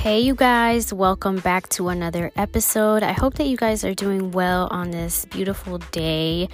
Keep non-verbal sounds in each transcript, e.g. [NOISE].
Hey, you guys, welcome back to another episode. I hope that you guys are doing well on this beautiful day.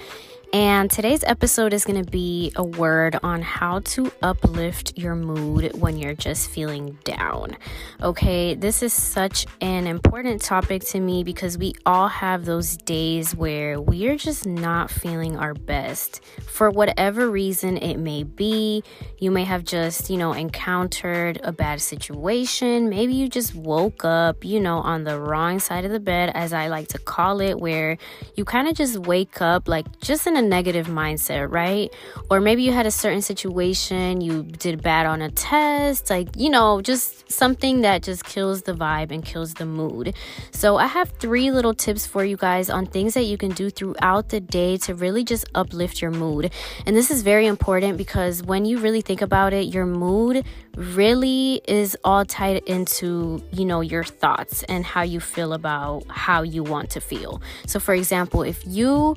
And today's episode is going to be a word on how to uplift your mood when you're just feeling down. Okay, this is such an important topic to me because we all have those days where we are just not feeling our best for whatever reason it may be. You may have just, you know, encountered a bad situation. Maybe you just woke up, you know, on the wrong side of the bed, as I like to call it, where you kind of just wake up like just in a negative mindset, right? Or maybe you had a certain situation, you did bad on a test, like, you know, just something that just kills the vibe and kills the mood. So, I have three little tips for you guys on things that you can do throughout the day to really just uplift your mood. And this is very important because when you really think about it, your mood really is all tied into, you know, your thoughts and how you feel about how you want to feel. So, for example, if you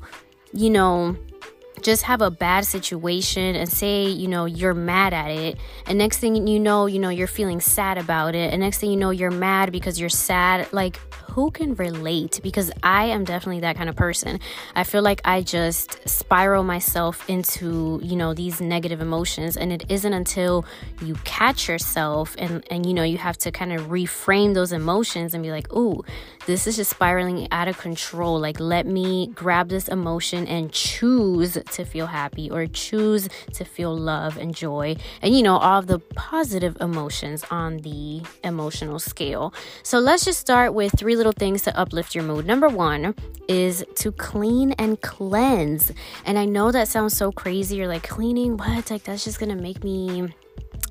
you know, just have a bad situation and say, you know, you're mad at it. And next thing you know, you know, you're feeling sad about it. And next thing you know, you're mad because you're sad. Like, who can relate? Because I am definitely that kind of person. I feel like I just spiral myself into, you know, these negative emotions. And it isn't until you catch yourself and, and you know, you have to kind of reframe those emotions and be like, ooh, this is just spiraling out of control. Like, let me grab this emotion and choose to feel happy or choose to feel love and joy and, you know, all the positive emotions on the emotional scale. So, let's just start with three little things to uplift your mood. Number one is to clean and cleanse. And I know that sounds so crazy. You're like, cleaning? What? Like, that's just gonna make me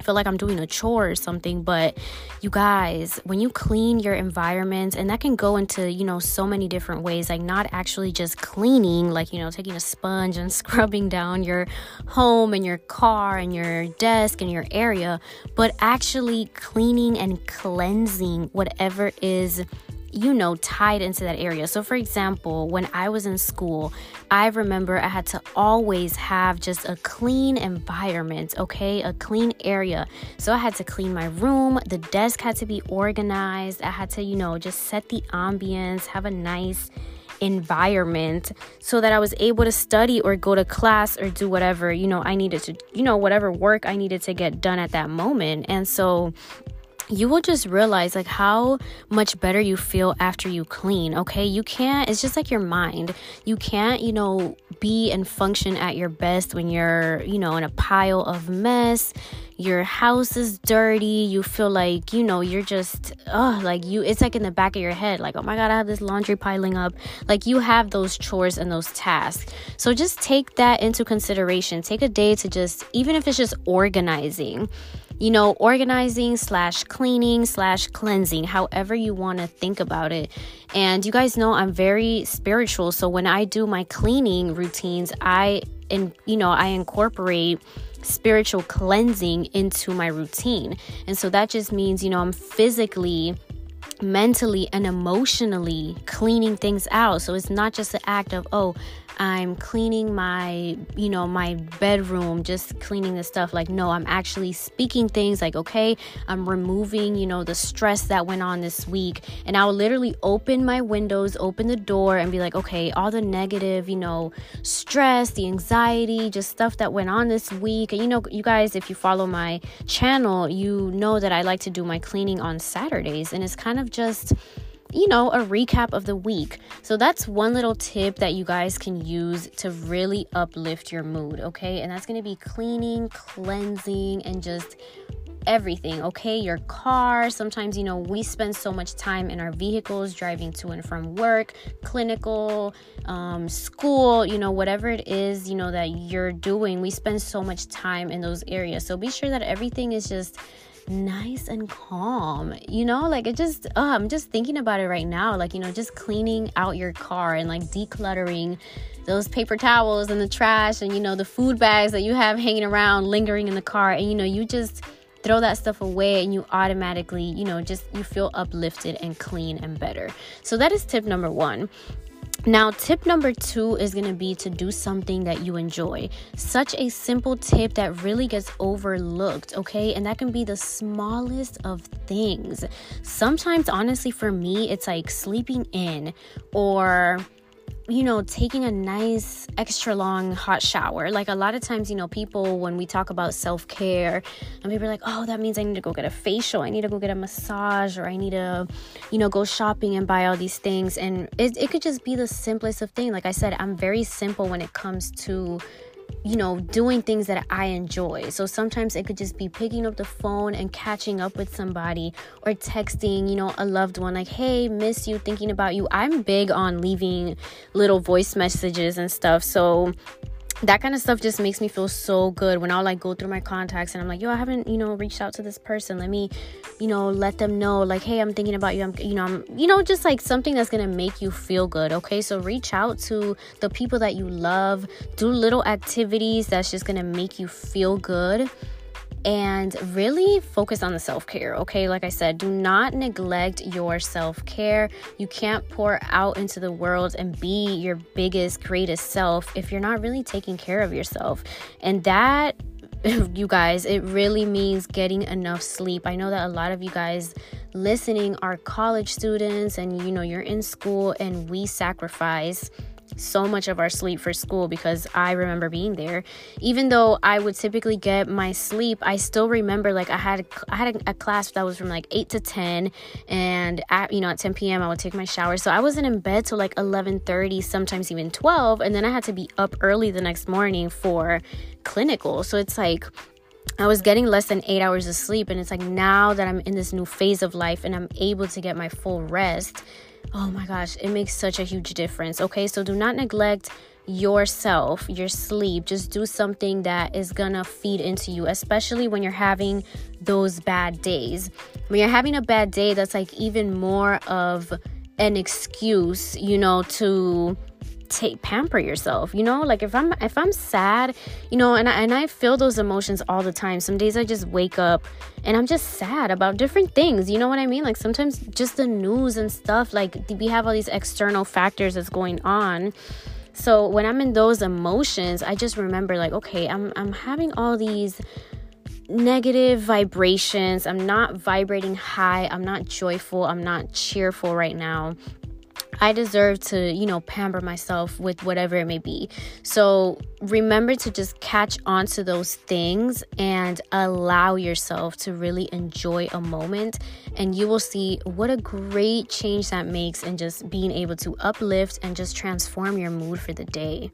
feel like I'm doing a chore or something. But you guys, when you clean your environment, and that can go into, you know, so many different ways, like not actually just cleaning, like, you know, taking a sponge and [LAUGHS] scrubbing down your home and your car and your desk and your area, but actually cleaning and cleansing whatever is you know, tied into that area. So, for example, when I was in school, I remember I had to always have just a clean environment, okay? A clean area. So, I had to clean my room, the desk had to be organized. I had to, you know, just set the ambience, have a nice environment so that I was able to study or go to class or do whatever, you know, I needed to, you know, whatever work I needed to get done at that moment. And so, you will just realize like how much better you feel after you clean okay? You can't it's just like your mind. You can't you know be and function at your best when you're you know in a pile of mess. Your house is dirty. You feel like you know you're just oh like you it's like in the back of your head like oh my god i have this laundry piling up. Like you have those chores and those tasks. So just take that into consideration. Take a day to just even if it's just organizing you know, organizing slash cleaning slash cleansing, however you want to think about it. And you guys know I'm very spiritual. So when I do my cleaning routines, I, and you know, I incorporate spiritual cleansing into my routine. And so that just means, you know, I'm physically mentally and emotionally cleaning things out. So it's not just the act of, oh, I'm cleaning my, you know, my bedroom, just cleaning the stuff. Like, no, I'm actually speaking things like, okay, I'm removing, you know, the stress that went on this week. And I'll literally open my windows, open the door, and be like, okay, all the negative, you know, stress, the anxiety, just stuff that went on this week. And, you know, you guys, if you follow my channel, you know that I like to do my cleaning on Saturdays. And it's kind of just, you know, a recap of the week. So that's one little tip that you guys can use to really uplift your mood, okay? And that's gonna be cleaning, cleansing, and just everything, okay? Your car. Sometimes, you know, we spend so much time in our vehicles driving to and from work, clinical, um, school, you know, whatever it is, you know, that you're doing. We spend so much time in those areas. So be sure that everything is just nice and calm. You know, like it just, oh, I'm just thinking about it right now. Like, you know, just cleaning out your car and like decluttering those paper towels and the trash and, you know, the food bags that you have hanging around, lingering in the car. And, you know, you just throw that stuff away and you automatically, you know, just you feel uplifted and clean and better. So that is tip number one. Now, tip number two is going to be to do something that you enjoy. Such a simple tip that really gets overlooked, okay? And that can be the smallest of things. Sometimes, honestly, for me, it's like sleeping in or you know, taking a nice extra long hot shower. Like a lot of times, you know, people, when we talk about self care, and people are like, oh, that means I need to go get a facial, I need to go get a massage, or I need to, you know, go shopping and buy all these things. And it, it could just be the simplest of things. Like I said, I'm very simple when it comes to you know, doing things that I enjoy. So sometimes it could just be picking up the phone and catching up with somebody or texting, you know, a loved one like, hey, miss you, thinking about you. I'm big on leaving little voice messages and stuff. So that kind of stuff just makes me feel so good when I'll like go through my contacts and I'm like, yo, I haven't, you know, reached out to this person. Let me, you know, let them know, like, hey, I'm thinking about you. I'm, you know, I'm, you know, just like something that's gonna make you feel good. Okay, so reach out to the people that you love. Do little activities that's just gonna make you feel good and really focus on the self care. Okay, like I said, do not neglect your self care. You can't pour out into the world and be your biggest, greatest self if you're not really taking care of yourself. And that [LAUGHS] you guys, it really means getting enough sleep. I know that a lot of you guys listening are college students and you know you're in school and we sacrifice so much of our sleep for school because I remember being there. Even though I would typically get my sleep, I still remember like I had I had a, class that was from like 8 to 10 and at you know at 10 p.m. I would take my shower. So I wasn't in bed till like 11:30, sometimes even 12, and then I had to be up early the next morning for clinical. So it's like I was getting less than eight hours of sleep, and it's like now that I'm in this new phase of life and I'm able to get my full rest, oh my gosh, it makes such a huge difference. Okay, so do not neglect yourself, your sleep. Just do something that is gonna feed into you, especially when you're having those bad days. When you're having a bad day, that's like even more of an excuse, you know, to take pamper yourself you know? Like if i'm if i'm sad you know and I, and I feel those emotions all the time. Some days i just wake up and i'm just sad about different things you know what i mean? Like sometimes just the news and stuff like we have all these external factors that's going on. So when i'm in those emotions i just remember like okay i'm i'm having all these negative vibrations. I'm not vibrating high. I'm not joyful. I'm not cheerful right now I deserve to, you know, pamper myself with whatever it may be. So remember to just catch on to those things and allow yourself to really enjoy a moment. And you will see what a great change that makes in just being able to uplift and just transform your mood for the day.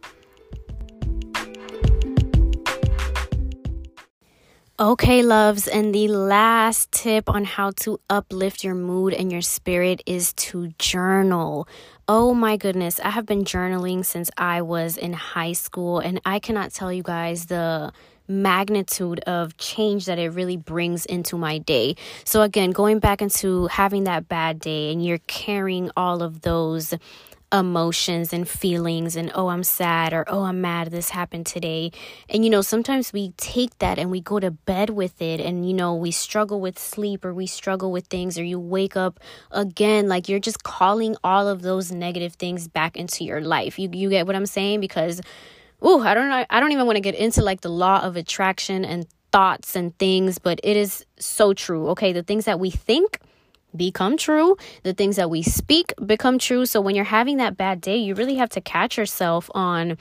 Okay, loves, and the last tip on how to uplift your mood and your spirit is to journal. Oh my goodness, I have been journaling since I was in high school, and I cannot tell you guys the magnitude of change that it really brings into my day. So, again, going back into having that bad day and you're carrying all of those emotions and feelings and oh I'm sad or oh I'm mad this happened today. And you know, sometimes we take that and we go to bed with it and you know, we struggle with sleep or we struggle with things or you wake up again like you're just calling all of those negative things back into your life. You you get what I'm saying because oh, I don't know I don't even want to get into like the law of attraction and thoughts and things, but it is so true. Okay, the things that we think become true. The things that we speak become true. So when you're having that bad day, you really have to catch yourself on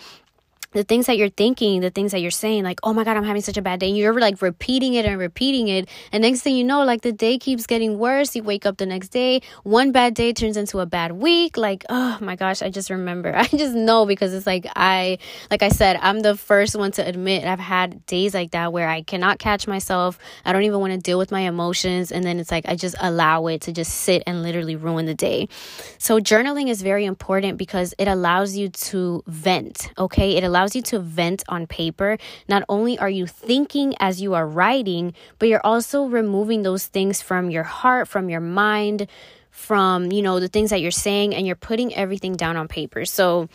the things that you're thinking, the things that you're saying, like, oh my God, I'm having such a bad day. And you're like repeating it and repeating it. And next thing you know, like the day keeps getting worse. You wake up the next day, one bad day turns into a bad week. Like, oh my gosh, I just remember. [LAUGHS] I just know because it's like, I, like I said, I'm the first one to admit I've had days like that where I cannot catch myself. I don't even want to deal with my emotions. And then it's like, I just allow it to just sit and literally ruin the day. So journaling is very important because it allows you to vent. Okay. It allows allows you to vent on paper. Not only are you thinking as you are writing, but you're also removing those things from your heart, from your mind, from, you know, the things that you're saying, and you're putting everything down on paper. So,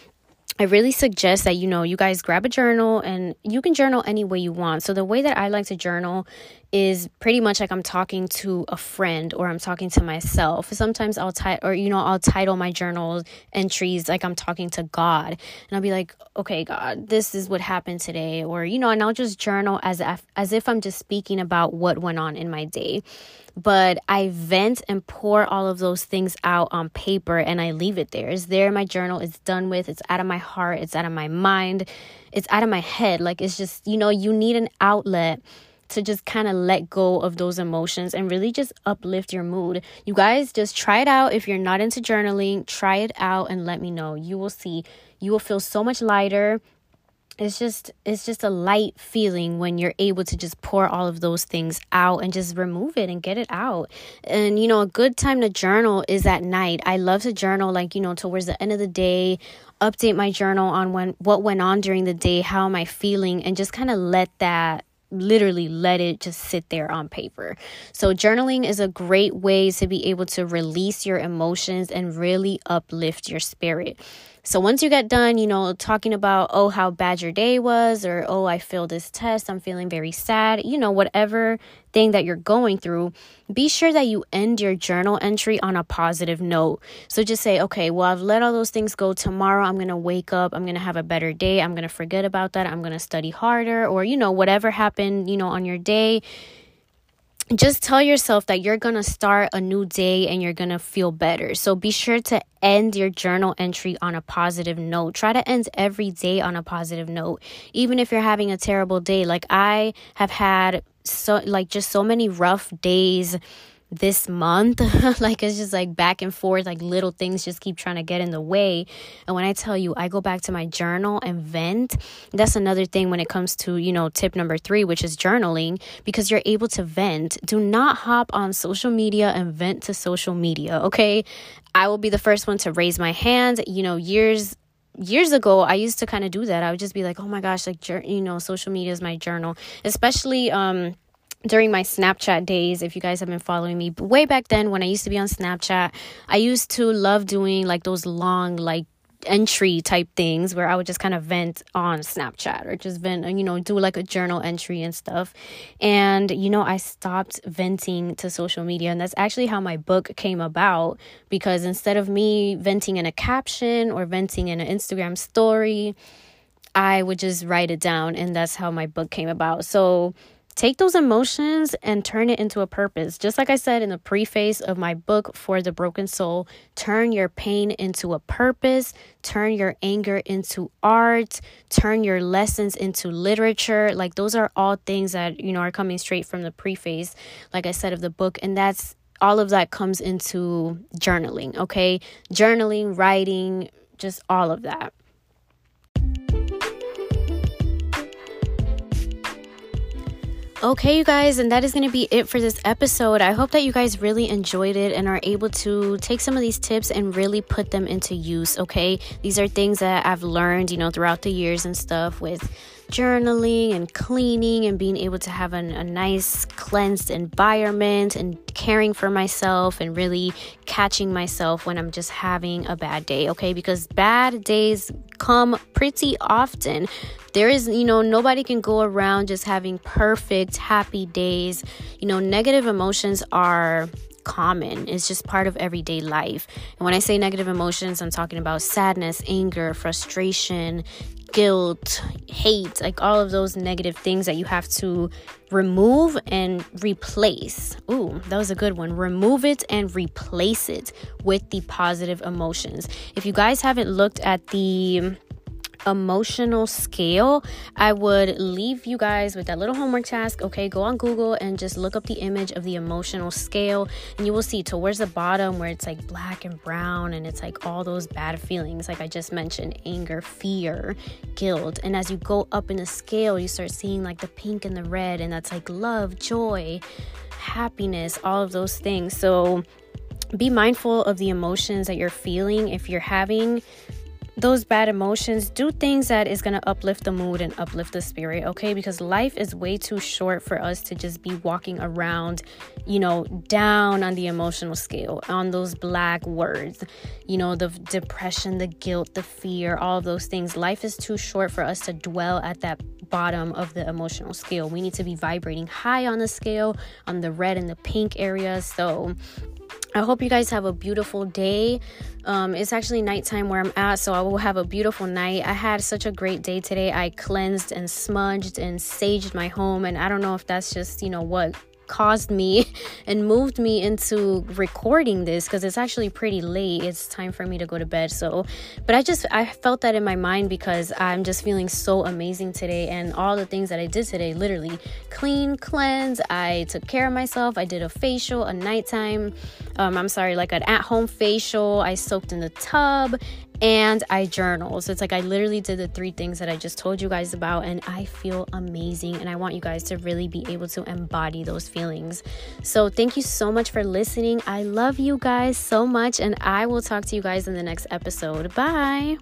I really suggest that you know you guys grab a journal and you can journal any way you want. So the way that I like to journal is pretty much like I'm talking to a friend or I'm talking to myself. Sometimes I'll title or you know I'll title my journal entries like I'm talking to God and I'll be like, "Okay, God, this is what happened today." Or you know, and I'll just journal as if as if I'm just speaking about what went on in my day but I vent and pour all of those things out on paper and I leave it there. It's there in my journal. It's done with. It's out of my heart. It's out of my mind. It's out of my head. Like it's just, you know, you need an outlet to just kind of let go of those emotions and really just uplift your mood. You guys just try it out. If you're not into journaling, try it out and let me know. You will see. You will feel so much lighter it's just it's just a light feeling when you're able to just pour all of those things out and just remove it and get it out and you know a good time to journal is at night i love to journal like you know towards the end of the day update my journal on when what went on during the day how am i feeling and just kind of let that literally let it just sit there on paper. So, journaling is a great way to be able to release your emotions and really uplift your spirit. So once you get done, you know, talking about, oh, how bad your day was, or oh, I failed this test, I'm feeling very sad, you know, whatever thing that you're going through, be sure that you end your journal entry on a positive note. So just say, okay, well, I've let all those things go. Tomorrow, I'm going to wake up, I'm going to have a better day, I'm going to forget about that, I'm going to study harder, or, you know, whatever happened, you know, on your day just tell yourself that you're going to start a new day and you're going to feel better. So be sure to end your journal entry on a positive note. Try to end every day on a positive note, even if you're having a terrible day. Like I have had so like just so many rough days this month. [LAUGHS] like it's just like back and forth, like little things just keep trying to get in the way. And when I tell you, I go back to my journal and vent, that's another thing when it comes to, you know, tip number three, which is journaling, because you're able to vent. Do not hop on social media and vent to social media, okay? I will be the first one to raise my hand. You know, years years ago i used to kind of do that i would just be like oh my gosh like you know social media is my journal especially um during my Snapchat days, if you guys have been following me, way back then when I used to be on Snapchat, I used to love doing like those long, like entry type things where I would just kind of vent on Snapchat or just vent, you know, do like a journal entry and stuff. And, you know, I stopped venting to social media. And that's actually how my book came about because instead of me venting in a caption or venting in an Instagram story, I would just write it down. And that's how my book came about. So, Take those emotions and turn it into a purpose. Just like I said in the preface of my book, For the Broken Soul, turn your pain into a purpose, turn your anger into art, turn your lessons into literature. Like, those are all things that, you know, are coming straight from the preface, like I said, of the book. And that's all of that comes into journaling, okay? Journaling, writing, just all of that. Okay, you guys, and that is going to be it for this episode. I hope that you guys really enjoyed it and are able to take some of these tips and really put them into use. Okay, these are things that I've learned, you know, throughout the years and stuff with journaling and cleaning and being able to have an, a nice cleansed environment and caring for myself and really catching myself when I'm just having a bad day, okay? Because bad days come pretty often. There is, you know, nobody can go around just having perfect, happy days. You know, negative emotions are common. It's just part of everyday life. And when I say negative emotions, I'm talking about sadness, anger, frustration, guilt, hate, like all of those negative things that you have to remove and replace. Ooh, that was a good one. Remove it and replace it with the positive emotions. If you guys haven't looked at the emotional scale, I would leave you guys with that little homework task. Okay, go on Google and just look up the image of the emotional scale, and you will see towards the bottom where it's like black and brown, and it's like all those bad feelings, like I just mentioned anger, fear, guilt. And as you go up in the scale, you start seeing like the pink and the red, and that's like love, joy, happiness, all of those things. So, be mindful of the emotions that you're feeling if you're having those bad emotions, do things that is going to uplift the mood and uplift the spirit, okay? Because life is way too short for us to just be walking around, you know, down on the emotional scale, on those black words, you know, the depression, the guilt, the fear, all those things. Life is too short for us to dwell at that bottom of the emotional scale. We need to be vibrating high on the scale, on the red and the pink areas. So, I hope you guys have a beautiful day. Um, it's actually nighttime where I'm at, so I will have a beautiful night. I had such a great day today. I cleansed and smudged and saged my home, and I don't know if that's just, you know, what caused me [LAUGHS] and moved me into recording this because it's actually pretty late. It's time for me to go to bed. So, but I just I felt that in my mind because I'm just feeling so amazing today and all the things that I did today literally clean, cleanse. I took care of myself. I did a facial, a nighttime um, I'm sorry, like an at home facial. I soaked in the tub and I journal. So it's like I literally did the three things that I just told you guys about, and I feel amazing. And I want you guys to really be able to embody those feelings. So thank you so much for listening. I love you guys so much, and I will talk to you guys in the next episode. Bye.